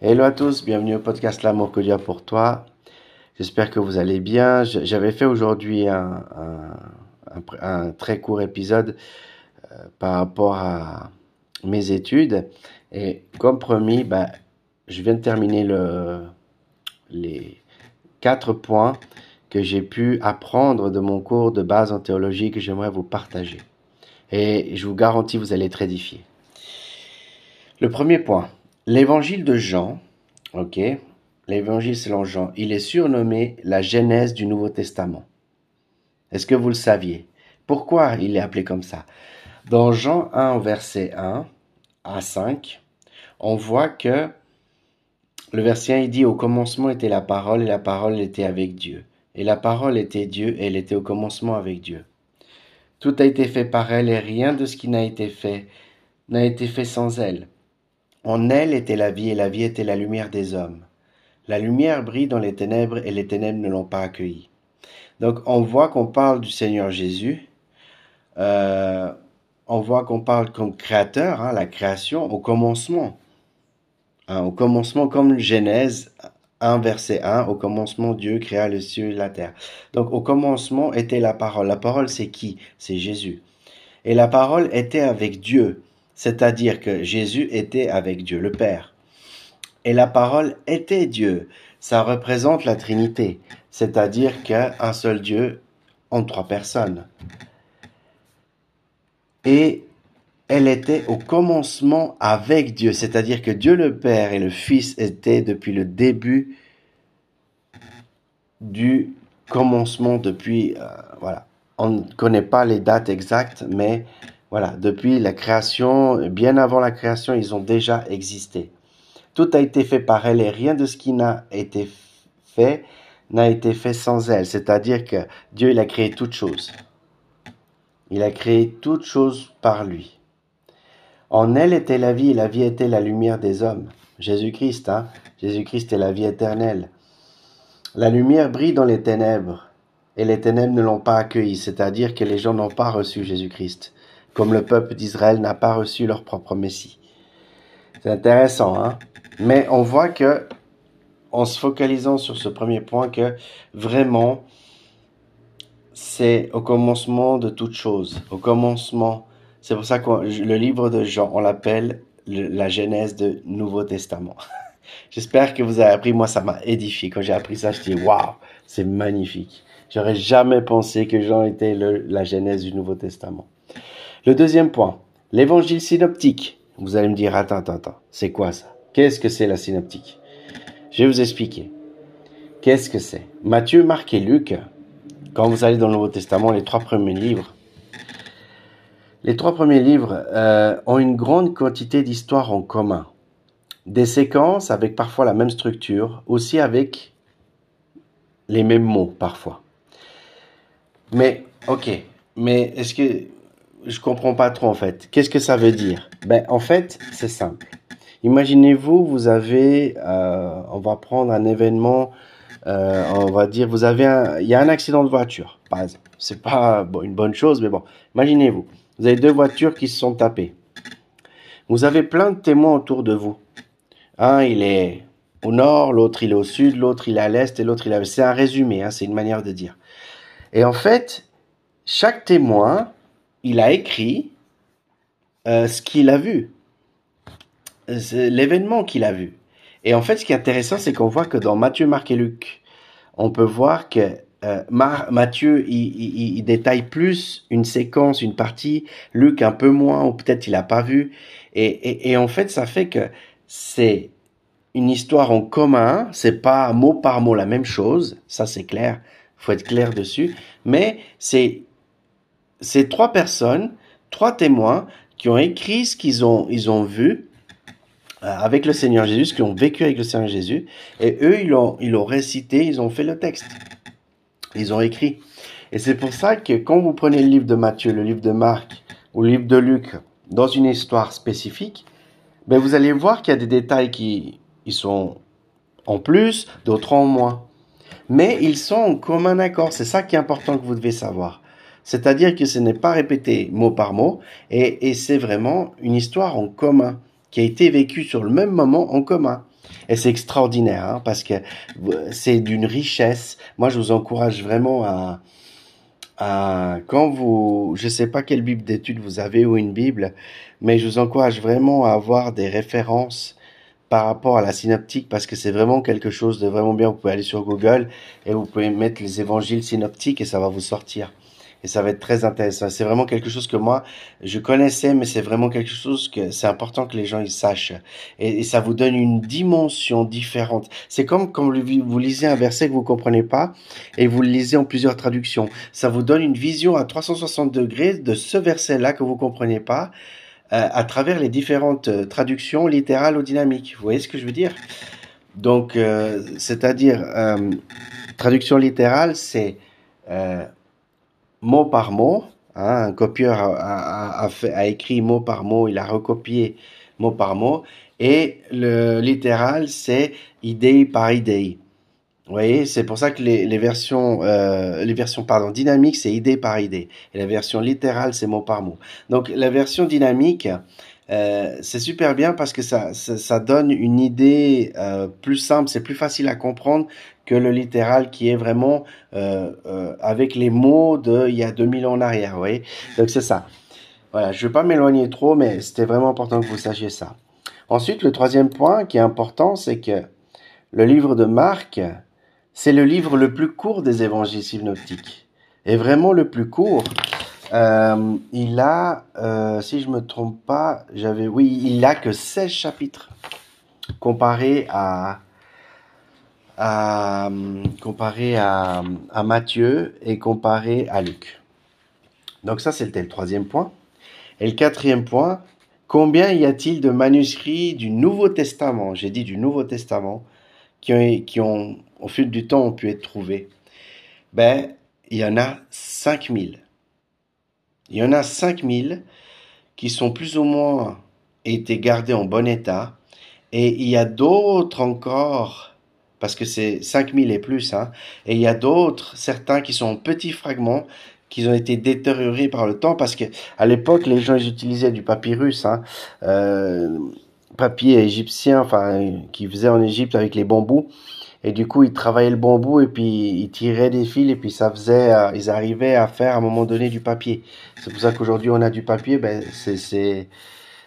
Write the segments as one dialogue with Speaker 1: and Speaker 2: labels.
Speaker 1: Hello à tous, bienvenue au podcast L'amour que Dieu a pour toi. J'espère que vous allez bien. J'avais fait aujourd'hui un, très court épisode euh, par rapport à mes études. Et comme promis, bah, je viens de terminer le, les quatre points que j'ai pu apprendre de mon cours de base en théologie que j'aimerais vous partager. Et je vous garantis, vous allez être édifiés. Le premier point, l'évangile de Jean, ok, l'évangile selon Jean, il est surnommé la genèse du Nouveau Testament. Est-ce que vous le saviez? Pourquoi il est appelé comme ça? Dans Jean 1, verset 1 à 5, on voit que le verset 1, il dit Au commencement était la parole, et la parole était avec Dieu. Et la parole était Dieu, et elle était au commencement avec Dieu. Tout a été fait par elle, et rien de ce qui n'a été fait n'a été fait sans elle. En elle était la vie, et la vie était la lumière des hommes. La lumière brille dans les ténèbres, et les ténèbres ne l'ont pas accueillie. Donc on voit qu'on parle du Seigneur Jésus. Euh, on voit qu'on parle comme créateur, hein, la création au commencement. Hein, au commencement, comme Genèse 1, verset 1, au commencement, Dieu créa le ciel et la terre. Donc, au commencement était la parole. La parole, c'est qui? C'est Jésus. Et la parole était avec Dieu, c'est-à-dire que Jésus était avec Dieu, le Père. Et la parole était Dieu. Ça représente la Trinité, c'est-à-dire qu'un seul Dieu en trois personnes. Et elle était au commencement avec Dieu, c'est-à-dire que Dieu le Père et le Fils étaient depuis le début du commencement, depuis, euh, on ne connaît pas les dates exactes, mais voilà, depuis la création, bien avant la création, ils ont déjà existé. Tout a été fait par elle et rien de ce qui n'a été fait n'a été fait sans elle, c'est-à-dire que Dieu, il a créé toutes choses. Il a créé toutes choses par lui. En elle était la vie, et la vie était la lumière des hommes. Jésus-Christ, hein Jésus-Christ est la vie éternelle. La lumière brille dans les ténèbres, et les ténèbres ne l'ont pas accueilli, c'est-à-dire que les gens n'ont pas reçu Jésus-Christ, comme le peuple d'Israël n'a pas reçu leur propre Messie. C'est intéressant, hein Mais on voit que, en se focalisant sur ce premier point, que vraiment, c'est au commencement de toute chose, au commencement c'est pour ça que le livre de Jean, on l'appelle la genèse du Nouveau Testament. J'espère que vous avez appris. Moi, ça m'a édifié. Quand j'ai appris ça, je dis waouh, c'est magnifique. J'aurais jamais pensé que Jean était la genèse du Nouveau Testament. Le deuxième point, l'évangile synoptique. Vous allez me dire, attends, attends, attends, c'est quoi ça? Qu'est-ce que c'est la synoptique? Je vais vous expliquer. Qu'est-ce que c'est? Matthieu, Marc et Luc, quand vous allez dans le Nouveau Testament, les trois premiers livres, les trois premiers livres euh, ont une grande quantité d'histoires en commun. Des séquences avec parfois la même structure, aussi avec les mêmes mots parfois. Mais, ok, mais est-ce que je comprends pas trop en fait Qu'est-ce que ça veut dire? Ben, en fait, c'est simple. Imaginez-vous, vous avez, euh, on va prendre un événement, euh, on va dire, vous avez il y a un accident de voiture, par exemple. C'est pas une bonne chose, mais bon, imaginez-vous. Vous avez deux voitures qui se sont tapées. Vous avez plein de témoins autour de vous. Un, il est au nord, l'autre il est au sud, l'autre il est à l'est et l'autre il est à C'est un résumé, hein, c'est une manière de dire. Et en fait, chaque témoin, il a écrit euh, ce qu'il a vu, l'événement qu'il a vu. Et en fait, ce qui est intéressant, c'est qu'on voit que dans Matthieu, Marc et Luc, on peut voir que euh, Mathieu, il, détaille plus une séquence, une partie, Luc un peu moins, ou peut-être il n'a pas vu. Et, en fait, ça fait que c'est une histoire en commun, c'est pas mot par mot la même chose, ça c'est clair, faut être clair dessus, mais c'est c'est trois personnes, trois témoins qui ont écrit ce qu'ils ont ils ont vu euh, avec le Seigneur Jésus, qui ont vécu avec le Seigneur Jésus, et eux ils l'ont ils l'ont récité, ils ont fait le texte. Ils ont écrit. Et c'est pour ça que quand vous prenez le livre de Matthieu, le livre de Marc ou le livre de Luc dans une histoire spécifique, ben vous allez voir qu'il y a des détails qui ils sont en plus, d'autres en moins. Mais ils sont en commun accord. C'est ça qui est important que vous devez savoir. C'est-à-dire que ce n'est pas répété mot par mot et, c'est vraiment une histoire en commun qui a été vécue sur le même moment en commun. Et c'est extraordinaire, hein, parce que c'est d'une richesse. Moi, je vous encourage vraiment à, à quand vous, je sais pas quelle Bible d'études vous avez ou une Bible, mais je vous encourage vraiment à avoir des références par rapport à la synoptique parce que c'est vraiment quelque chose de vraiment bien. Vous pouvez aller sur Google et vous pouvez mettre les évangiles synoptiques et ça va vous sortir et ça va être très intéressant. C'est vraiment quelque chose que moi je connaissais, mais c'est vraiment quelque chose que c'est important que les gens ils sachent et, ça vous donne une dimension différente. C'est comme quand vous lisez un verset que vous comprenez pas et vous le lisez en plusieurs traductions. Ça vous donne une vision à 360 degrés de ce verset-là que vous comprenez pas. Euh, à travers les différentes euh, traductions littérales ou dynamiques. Vous voyez ce que je veux dire? Donc, euh, c'est-à-dire, traduction littérale, c'est mot par mot. Hein, un copieur a, écrit mot par mot, il a recopié mot par mot. Et le littéral, c'est idée par idée. Vous voyez, c'est pour ça que les, les versions, euh, les versions pardon, dynamiques, c'est idée par idée. Et la version littérale, c'est mot par mot. Donc la version dynamique, euh, c'est super bien parce que ça, ça, ça donne une idée euh, plus simple, c'est plus facile à comprendre que le littéral qui est vraiment euh, euh, avec les mots de il y a 2000 ans en arrière, vous voyez Donc c'est ça. Voilà, je ne vais pas m'éloigner trop, mais c'était vraiment important que vous sachiez ça. Ensuite, le troisième point qui est important, c'est que le livre de Marc, c'est le livre le plus court des évangiles synoptiques. Et vraiment le plus court. Euh, il a, euh, si je me trompe pas, j'avais, oui, il a que 16 chapitres comparé à, à, comparé à, à Matthieu et comparé à Luc. Donc ça, c'était le troisième point. Et le quatrième point, combien y a-t-il de manuscrits du Nouveau Testament, j'ai dit du Nouveau Testament, qui ont, qui ont, au fil du temps, ont pu être trouvés Ben, il y en a 5000. Il y en a 5000 qui sont plus ou moins été gardés en bon état. Et il y a d'autres encore parce que c'est 5000 et plus, hein. Et il y a d'autres, certains qui sont en petits fragments, qui ont été détériorés par le temps, parce que à l'époque, les gens utilisaient du papyrus, hein, euh, papier égyptien, enfin, qui faisait en Égypte avec les bambous. Et du coup, ils travaillaient le bambou et puis ils tiraient des fils et puis ça faisait, euh, ils arrivaient à faire à un moment donné du papier. C'est pour ça qu'aujourd'hui on a du papier, ben c'est c'est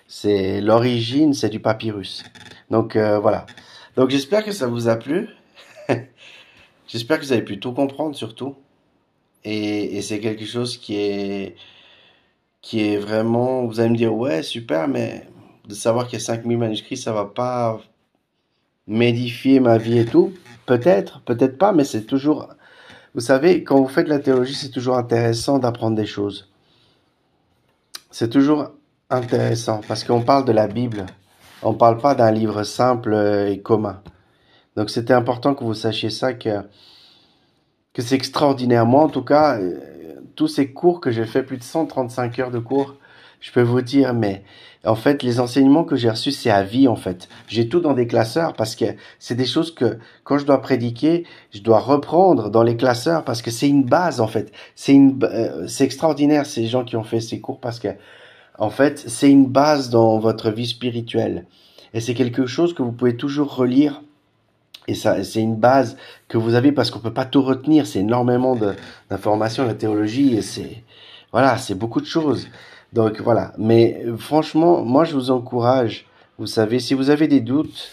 Speaker 1: c'est l'origine, c'est du papyrus. Donc euh, voilà. Donc j'espère que ça vous a plu. j'espère que vous avez pu tout comprendre surtout. Et, et c'est quelque chose qui est, qui est vraiment, vous allez me dire, ouais, super, mais de savoir qu'il y a 5000 manuscrits, ça va pas m'édifier ma vie et tout. Peut-être, peut-être pas, mais c'est toujours, vous savez, quand vous faites la théologie, c'est toujours intéressant d'apprendre des choses. C'est toujours intéressant parce qu'on parle de la Bible. On parle pas d'un livre simple et commun. Donc c'était important que vous sachiez ça, que, que c'est extraordinaire. Moi, en tout cas, euh, tous ces cours que j'ai fait, plus de 135 heures de cours, je peux vous dire, mais en fait, les enseignements que j'ai reçus, c'est à vie, en fait. J'ai tout dans des classeurs parce que c'est des choses que, quand je dois prédiquer, je dois reprendre dans les classeurs parce que c'est une base, en fait. C'est une, euh, c'est extraordinaire, ces gens qui ont fait ces cours parce que en fait, c'est une base dans votre vie spirituelle. Et c'est quelque chose que vous pouvez toujours relire. Et ça, c'est une base que vous avez parce qu'on peut pas tout retenir. C'est énormément d'informations, la théologie, et c'est, voilà, c'est beaucoup de choses. Donc voilà. Mais franchement, moi, je vous encourage. Vous savez, si vous avez des doutes,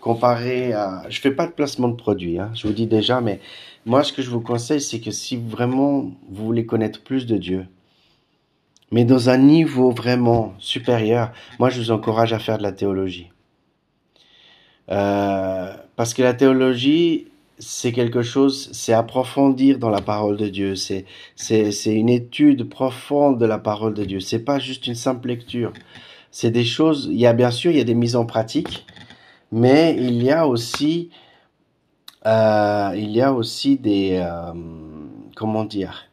Speaker 1: comparé à, je fais pas de placement de produits, hein, je vous dis déjà, mais moi, ce que je vous conseille, c'est que si vraiment vous voulez connaître plus de Dieu, mais dans un niveau vraiment supérieur, moi je vous encourage à faire de la théologie. Euh, parce que la théologie, c'est quelque chose, c'est approfondir dans la parole de Dieu, c'est c'est une étude profonde de la parole de Dieu. C'est pas juste une simple lecture. C'est des choses. Il y a bien sûr, il y a des mises en pratique, mais il y a aussi euh, il y a aussi des euh, comment dire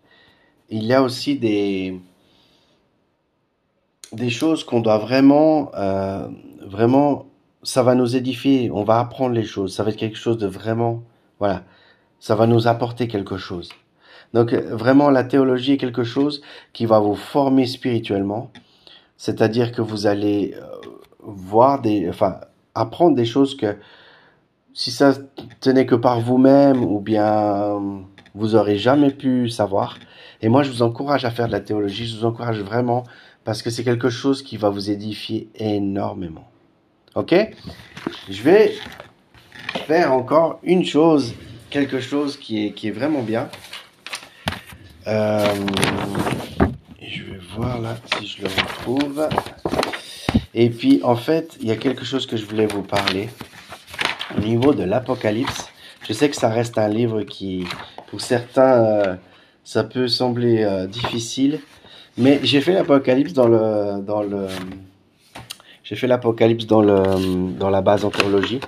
Speaker 1: il y a aussi des des choses qu'on doit vraiment, euh, vraiment, ça va nous édifier. On va apprendre les choses. Ça va être quelque chose de vraiment, voilà, ça va nous apporter quelque chose. Donc vraiment, la théologie est quelque chose qui va vous former spirituellement. C'est-à-dire que vous allez euh, voir des, enfin, apprendre des choses que si ça tenait que par vous-même ou bien vous aurez jamais pu savoir. Et moi, je vous encourage à faire de la théologie. Je vous encourage vraiment parce que c'est quelque chose qui va vous édifier énormément. Ok? Je vais faire encore une chose, quelque chose qui est, qui est vraiment bien. Euh, je vais voir là si je le retrouve. Et puis, en fait, il y a quelque chose que je voulais vous parler. Au niveau de l'Apocalypse, je sais que ça reste un livre qui, pour certains, euh, ça peut sembler euh, difficile. Mais j'ai fait l'Apocalypse dans le, dans le, j'ai fait l'Apocalypse dans le, dans la base anthologie.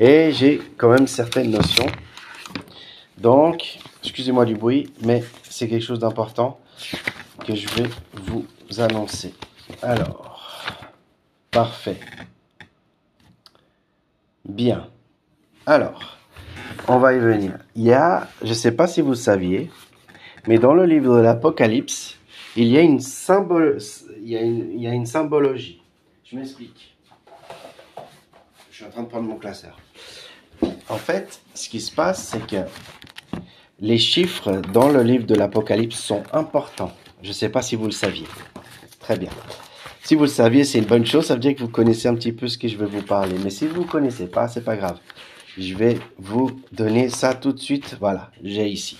Speaker 1: Et j'ai quand même certaines notions. Donc, excusez-moi du bruit, mais c'est quelque chose d'important que je vais vous annoncer. Alors, parfait. Bien. Alors, on va y venir. Il y a, je ne sais pas si vous saviez, mais dans le livre de l'Apocalypse, il y a une, symbole, symbologie. Je m'explique. Je suis en train de prendre mon classeur. En fait, ce qui se passe, c'est que les chiffres dans le livre de l'Apocalypse sont importants. Je ne sais pas si vous le saviez. Très bien. Si vous le saviez, c'est une bonne chose. Ça veut dire que vous connaissez un petit peu ce que je vais vous parler. Mais si vous ne connaissez pas, c'est pas grave. Je vais vous donner ça tout de suite. Voilà, j'ai ici.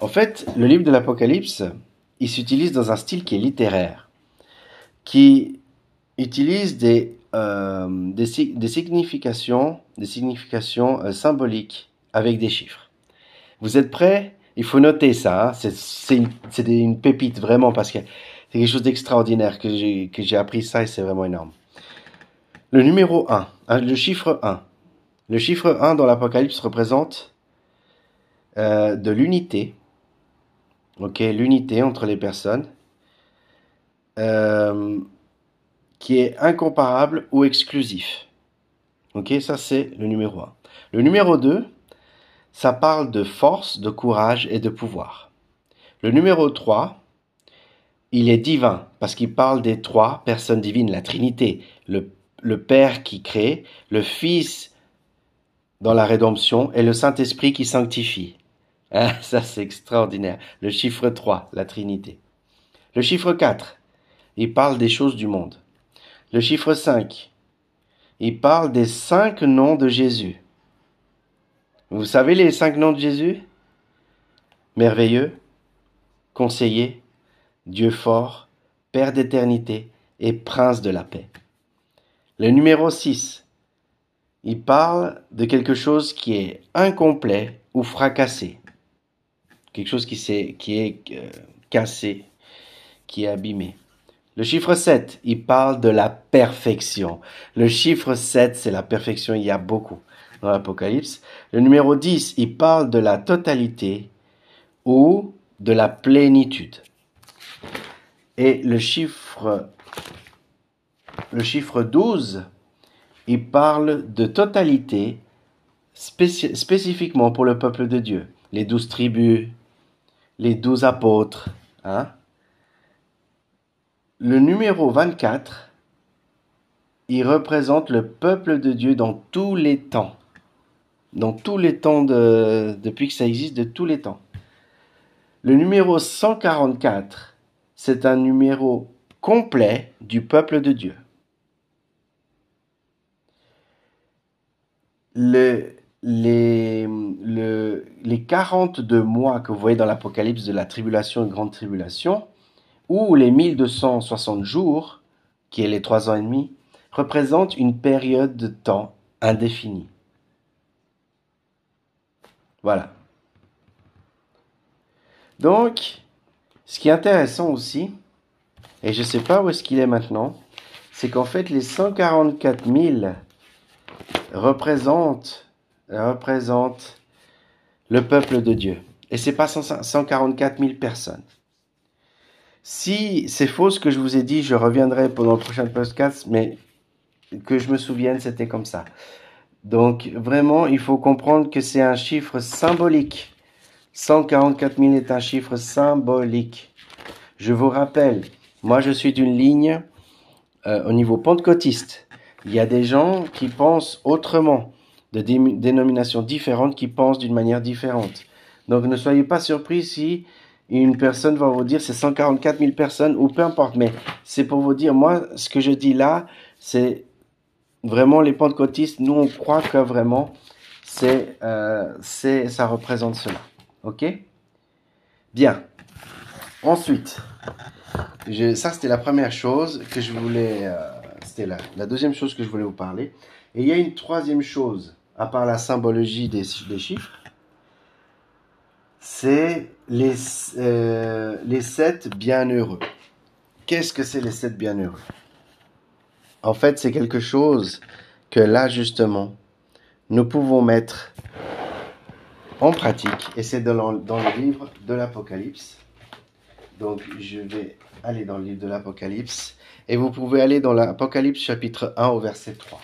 Speaker 1: En fait, le livre de l'Apocalypse, il s'utilise dans un style qui est littéraire, qui utilise des, euh, des, significations, des significations euh, symboliques avec des chiffres. Vous êtes prêts? Il faut noter ça. Hein. C'est une, pépite vraiment parce que c'est quelque chose d'extraordinaire que j'ai appris ça et c'est vraiment énorme. Le numéro 1, hein, le chiffre 1. Le chiffre 1 dans l'Apocalypse représente euh, de l'unité. Ok, l'unité entre les personnes. Qui est incomparable ou exclusif. Ok, ça c'est le numéro 1. Le numéro 2, ça parle de force, de courage et de pouvoir. Le numéro 3, il est divin parce qu'il parle des trois personnes divines, la Trinité, le, Père qui crée, le Fils dans la rédemption et le Saint-Esprit qui sanctifie. Ah, ça c'est extraordinaire. Le chiffre 3, la Trinité. Le chiffre 4, il parle des choses du monde. Le chiffre 5, il parle des cinq noms de Jésus. Vous savez les cinq noms de Jésus? Merveilleux, conseiller, Dieu fort, Père d'éternité et Prince de la paix. Le numéro 6, il parle de quelque chose qui est incomplet ou fracassé. Quelque chose qui, est, euh, cassé, qui est abîmé. Le chiffre 7, il parle de la perfection. Le chiffre 7, c'est la perfection, il y a beaucoup dans l'Apocalypse. Le numéro 10, il parle de la totalité ou de la plénitude. Et le chiffre, le chiffre 12, il parle de totalité spécifiquement pour le peuple de Dieu. Les douze tribus, les douze apôtres. Hein? Le numéro 24, il représente le peuple de Dieu dans tous les temps dans tous les temps de, depuis que ça existe, de tous les temps. Le numéro 144, c'est un numéro complet du peuple de Dieu. Le, les, le, les 42 mois que vous voyez dans l'Apocalypse de la tribulation et grande tribulation, ou les 1260 jours, qui est les trois ans et demi, représentent une période de temps indéfinie. Voilà. Donc, ce qui est intéressant aussi, et je ne sais pas où est-ce qu'il est maintenant, c'est qu'en fait, les 144 000 représentent, représentent le peuple de Dieu. Et c'est pas 144 000 personnes. Si c'est faux ce que je vous ai dit, je reviendrai pendant le prochain podcast, mais que je me souvienne, c'était comme ça. Donc vraiment, il faut comprendre que c'est un chiffre symbolique. 144 000 est un chiffre symbolique. Je vous rappelle, moi je suis d'une ligne euh, au niveau pentecôtiste. Il y a des gens qui pensent autrement, de dénominations différentes, qui pensent d'une manière différente. Donc ne soyez pas surpris si une personne va vous dire c'est 144 000 personnes ou peu importe, mais c'est pour vous dire, moi, ce que je dis là, c'est vraiment les pentecôtistes, nous on croit que vraiment c'est, euh, ça représente cela. Ok? Bien. Ensuite, ça c'était la première chose que je voulais, euh, c'était la, la deuxième chose que je voulais vous parler. Et il y a une troisième chose, à part la symbologie des, des chiffres, c'est les, euh, les sept bienheureux. Qu'est-ce que c'est les sept bienheureux? En fait, c'est quelque chose que là, justement, nous pouvons mettre en pratique. Et c'est dans, dans le livre de l'Apocalypse. Donc, je vais aller dans le livre de l'Apocalypse. Et vous pouvez aller dans l'Apocalypse chapitre 1 au verset 3.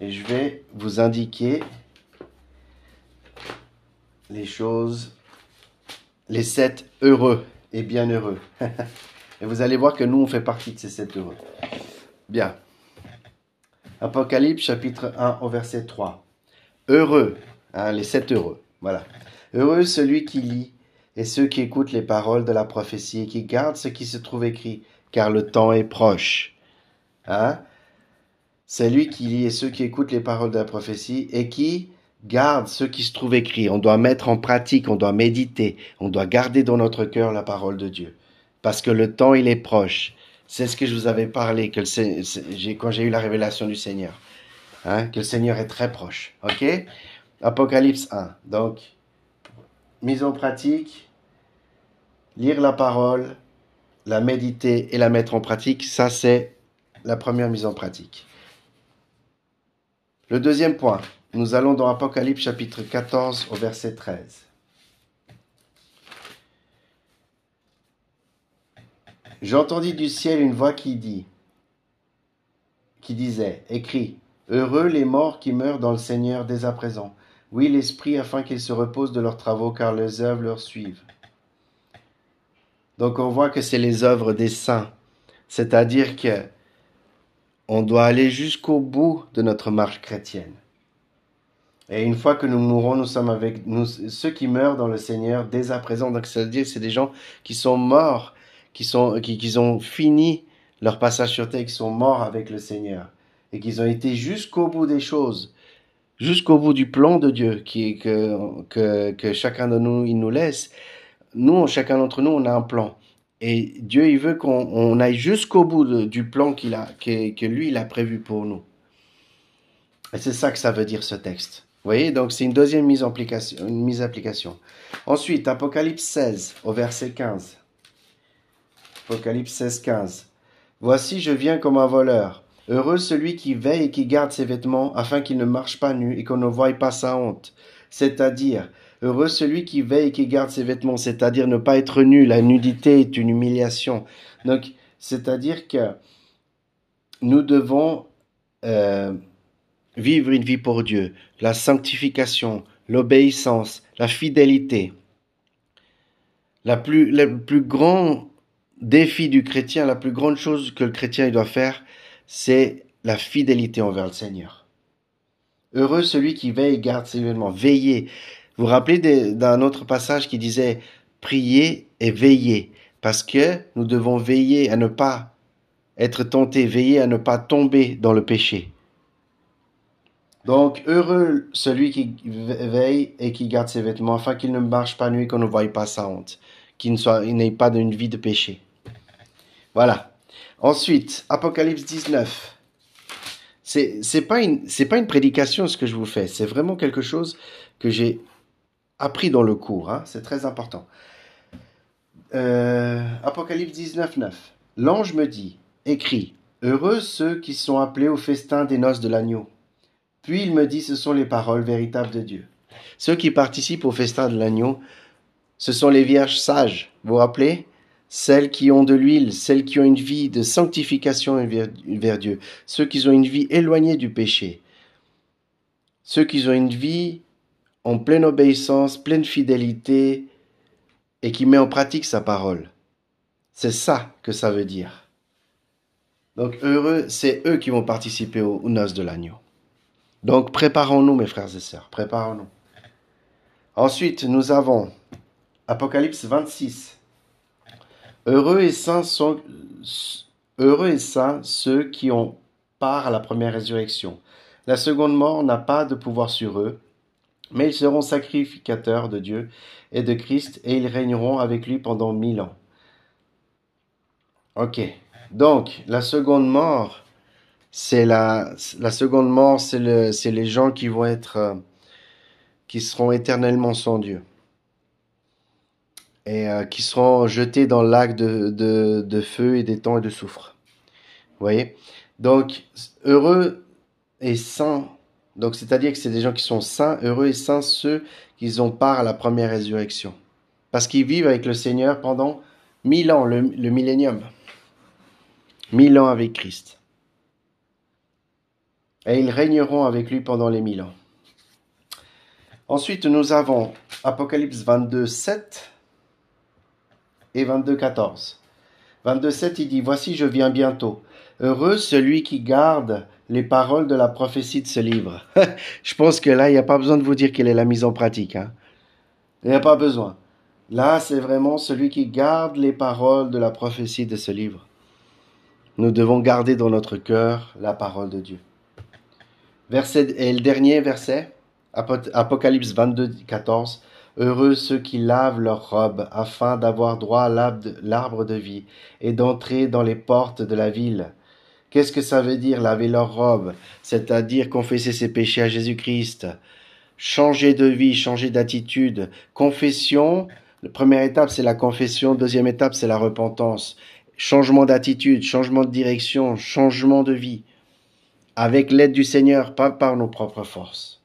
Speaker 1: Et je vais vous indiquer les choses, les sept heureux et bienheureux. et vous allez voir que nous, on fait partie de ces sept heureux. Bien. Apocalypse chapitre 1 au verset 3. Heureux, hein, les sept heureux. Voilà. Heureux celui qui lit et ceux qui écoutent les paroles de la prophétie et qui gardent ce qui se trouve écrit, car le temps est proche. Hein? C'est lui qui lit et ceux qui écoutent les paroles de la prophétie et qui garde ce qui se trouve écrit. On doit mettre en pratique, on doit méditer, on doit garder dans notre cœur la parole de Dieu. Parce que le temps, il est proche. C'est ce que je vous avais parlé quand j'ai eu la révélation du Seigneur. Hein, que le Seigneur est très proche. OK? Apocalypse 1. Donc, mise en pratique, lire la parole, la méditer et la mettre en pratique, ça c'est la première mise en pratique. Le deuxième point, nous allons dans Apocalypse chapitre 14 au verset 13. J'entendis du ciel une voix qui dit, qui disait, écrit, Heureux les morts qui meurent dans le Seigneur dès à présent. Oui, l'Esprit, afin qu'ils se reposent de leurs travaux, car les œuvres leur suivent. Donc on voit que c'est les œuvres des saints, c'est-à-dire que on doit aller jusqu'au bout de notre marche chrétienne. Et une fois que nous mourrons, nous sommes avec nous, ceux qui meurent dans le Seigneur dès à présent. Donc, c'est-à-dire c'est des gens qui sont morts, qui, sont, qui, qui ont fini leur passage sur terre, qui sont morts avec le Seigneur. Et qu'ils ont été jusqu'au bout des choses, jusqu'au bout du plan de Dieu qui, que, que, que chacun de nous, il nous laisse. Nous, chacun d'entre nous, on a un plan. Et Dieu, il veut qu'on aille jusqu'au bout du plan qu'il a, que, que lui, il a prévu pour nous. Et c'est ça que ça veut dire ce texte voyez, donc c'est une deuxième mise en application, une mise application. Ensuite, Apocalypse 16 au verset 15. Apocalypse 16, 15. Voici, je viens comme un voleur. Heureux celui qui veille et qui garde ses vêtements, afin qu'il ne marche pas nu et qu'on ne voie pas sa honte. C'est-à-dire, heureux celui qui veille et qui garde ses vêtements, c'est-à-dire ne pas être nu. La nudité est une humiliation. Donc, c'est-à-dire que nous devons euh, vivre une vie pour Dieu, la sanctification, l'obéissance, la fidélité. Le plus grand défi du chrétien, la plus grande chose que le chrétien doit faire, c'est la fidélité envers le Seigneur. Heureux celui qui veille et garde ses événements. Veillez. Vous vous rappelez d'un autre passage qui disait priez et veillez. Parce que nous devons veiller à ne pas être tentés, veiller à ne pas tomber dans le péché. Donc, heureux celui qui veille et qui garde ses vêtements, afin qu'il ne marche pas nuit, qu'on ne voie pas sa honte, qu'il n'ait pas d'une vie de péché. Voilà. Ensuite, Apocalypse 19. C'est, c'est pas une, pas une prédication ce que je vous fais. C'est vraiment quelque chose que j'ai appris dans le cours. Hein. C'est très important. Euh, Apocalypse 19, 9. L'ange me dit, écrit, heureux ceux qui sont appelés au festin des noces de l'agneau. Puis il me dit, ce sont les paroles véritables de Dieu. Ceux qui participent au festin de l'agneau, ce sont les vierges sages. Vous vous rappelez? Celles qui ont de l'huile, celles qui ont une vie de sanctification vers Dieu, ceux qui ont une vie éloignée du péché, ceux qui ont une vie en pleine obéissance, pleine fidélité et qui met en pratique sa parole. C'est ça que ça veut dire. Donc heureux, c'est eux qui vont participer aux, noces de l'agneau. Donc préparons-nous, mes frères et sœurs, préparons-nous. Ensuite, nous avons Apocalypse 26. Heureux et saints ceux qui ont part à la première résurrection. La seconde mort n'a pas de pouvoir sur eux, mais ils seront sacrificateurs de Dieu et de Christ et ils régneront avec lui pendant mille ans. Ok. Donc, la seconde mort, c'est la, seconde mort, c'est le, c'est les gens qui vont être, euh, qui seront éternellement sans Dieu. Et euh, qui seront jetés dans le lac de, feu et temps et de soufre. Vous voyez? Donc, heureux et saints, donc c'est-à-dire que c'est des gens qui sont saints, heureux et saints ceux qui ont part à la première résurrection. Parce qu'ils vivent avec le Seigneur pendant mille ans, le, le millénium. Mille ans avec Christ. Et ils régneront avec lui pendant les mille ans. Ensuite, nous avons Apocalypse 22, 7 et 22, 14. 22, 7, il dit, Voici, je viens bientôt. Heureux celui qui garde les paroles de la prophétie de ce livre. je pense que là, il n'y a pas besoin de vous dire quelle est la mise en pratique. Hein. Il n'y a pas besoin. Là, c'est vraiment celui qui garde les paroles de la prophétie de ce livre. Nous devons garder dans notre cœur la parole de Dieu. Verset, et le dernier verset, Apocalypse 22, 14. Heureux ceux qui lavent leurs robes afin d'avoir droit à l'arbre de vie et d'entrer dans les portes de la ville. Qu'est-ce que ça veut dire laver leurs robes? C'est-à-dire confesser ses péchés à Jésus-Christ, changer de vie, changer d'attitude. Confession, la première étape c'est la confession, deuxième étape c'est la repentance. Changement d'attitude, changement de direction, changement de vie. Avec l'aide du Seigneur, pas par nos propres forces.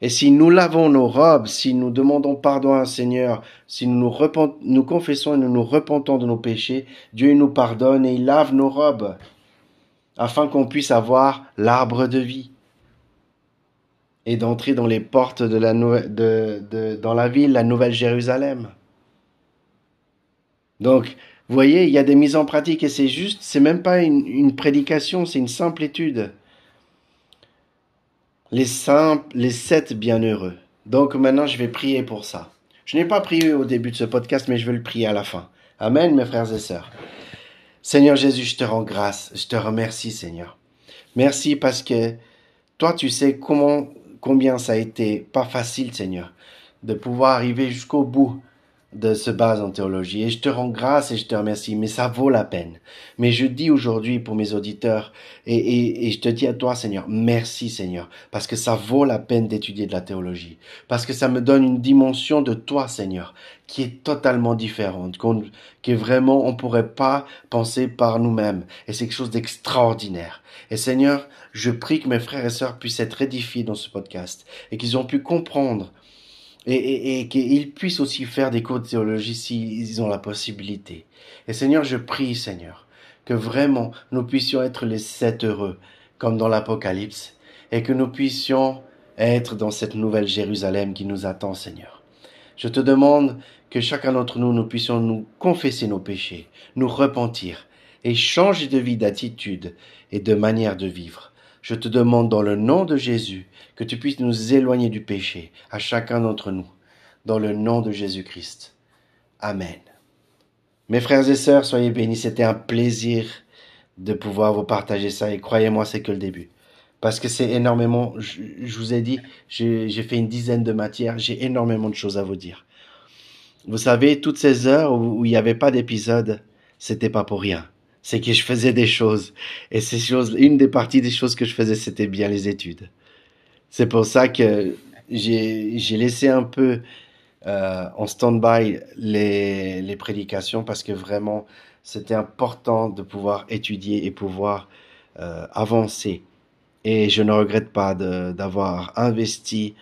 Speaker 1: Et si nous lavons nos robes, si nous demandons pardon à un Seigneur, si nous nous, confessons et nous nous repentons de nos péchés, Dieu nous pardonne et il lave nos robes afin qu'on puisse avoir l'arbre de vie et d'entrer dans les portes de la ville, la Nouvelle Jérusalem. Donc, vous voyez, il y a des mises en pratique et c'est juste, c'est même pas une, prédication, c'est une simple étude. Les simples, les sept bienheureux. Donc maintenant, je vais prier pour ça. Je n'ai pas prié au début de ce podcast, mais je vais le prier à la fin. Amen, mes frères et sœurs. Seigneur Jésus, je te rends grâce, je te remercie, Seigneur. Merci parce que toi, tu sais combien ça a été pas facile, Seigneur, de pouvoir arriver jusqu'au bout de ce base en théologie. Et je te rends grâce et je te remercie, mais ça vaut la peine. Mais je dis aujourd'hui pour mes auditeurs, et, et, et, je te dis à toi, Seigneur, merci, Seigneur, parce que ça vaut la peine d'étudier de la théologie, parce que ça me donne une dimension de toi, Seigneur, qui est totalement différente, qu'on, que vraiment on pourrait pas penser par nous-mêmes. Et c'est quelque chose d'extraordinaire. Et Seigneur, je prie que mes frères et sœurs puissent être édifiés dans ce podcast et qu'ils ont pu comprendre et, et, et qu'ils puissent aussi faire des cours de théologie s'ils ont la possibilité. Et Seigneur, je prie, Seigneur, que vraiment nous puissions être les sept heureux, comme dans l'Apocalypse, et que nous puissions être dans cette nouvelle Jérusalem qui nous attend, Seigneur. Je te demande que chacun d'entre nous, nous puissions nous confesser nos péchés, nous repentir et changer de vie, d'attitude et de manière de vivre je te demande dans le nom de Jésus que tu puisses nous éloigner du péché, à chacun d'entre nous, dans le nom de Jésus-Christ. Amen. Mes frères et sœurs, soyez bénis, c'était un plaisir de pouvoir vous partager ça et croyez-moi, c'est que le début. Parce que c'est énormément, je, vous ai dit, j'ai fait une dizaine de matières, j'ai énormément de choses à vous dire. Vous savez, toutes ces heures où, où il n'y avait pas d'épisode, c'était pas pour rien c'est que je faisais des choses. Et ces choses, une des parties des choses que je faisais, c'était bien les études. C'est pour ça que j'ai, laissé un peu euh, en stand-by les, les prédications parce que vraiment, c'était important de pouvoir étudier et pouvoir euh, avancer. Et je ne regrette pas d'avoir investi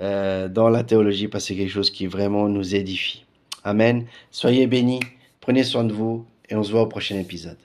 Speaker 1: euh, dans la théologie parce que c'est quelque chose qui vraiment nous édifie. Amen. Soyez bénis, prenez soin de vous et on se voit au prochain épisode.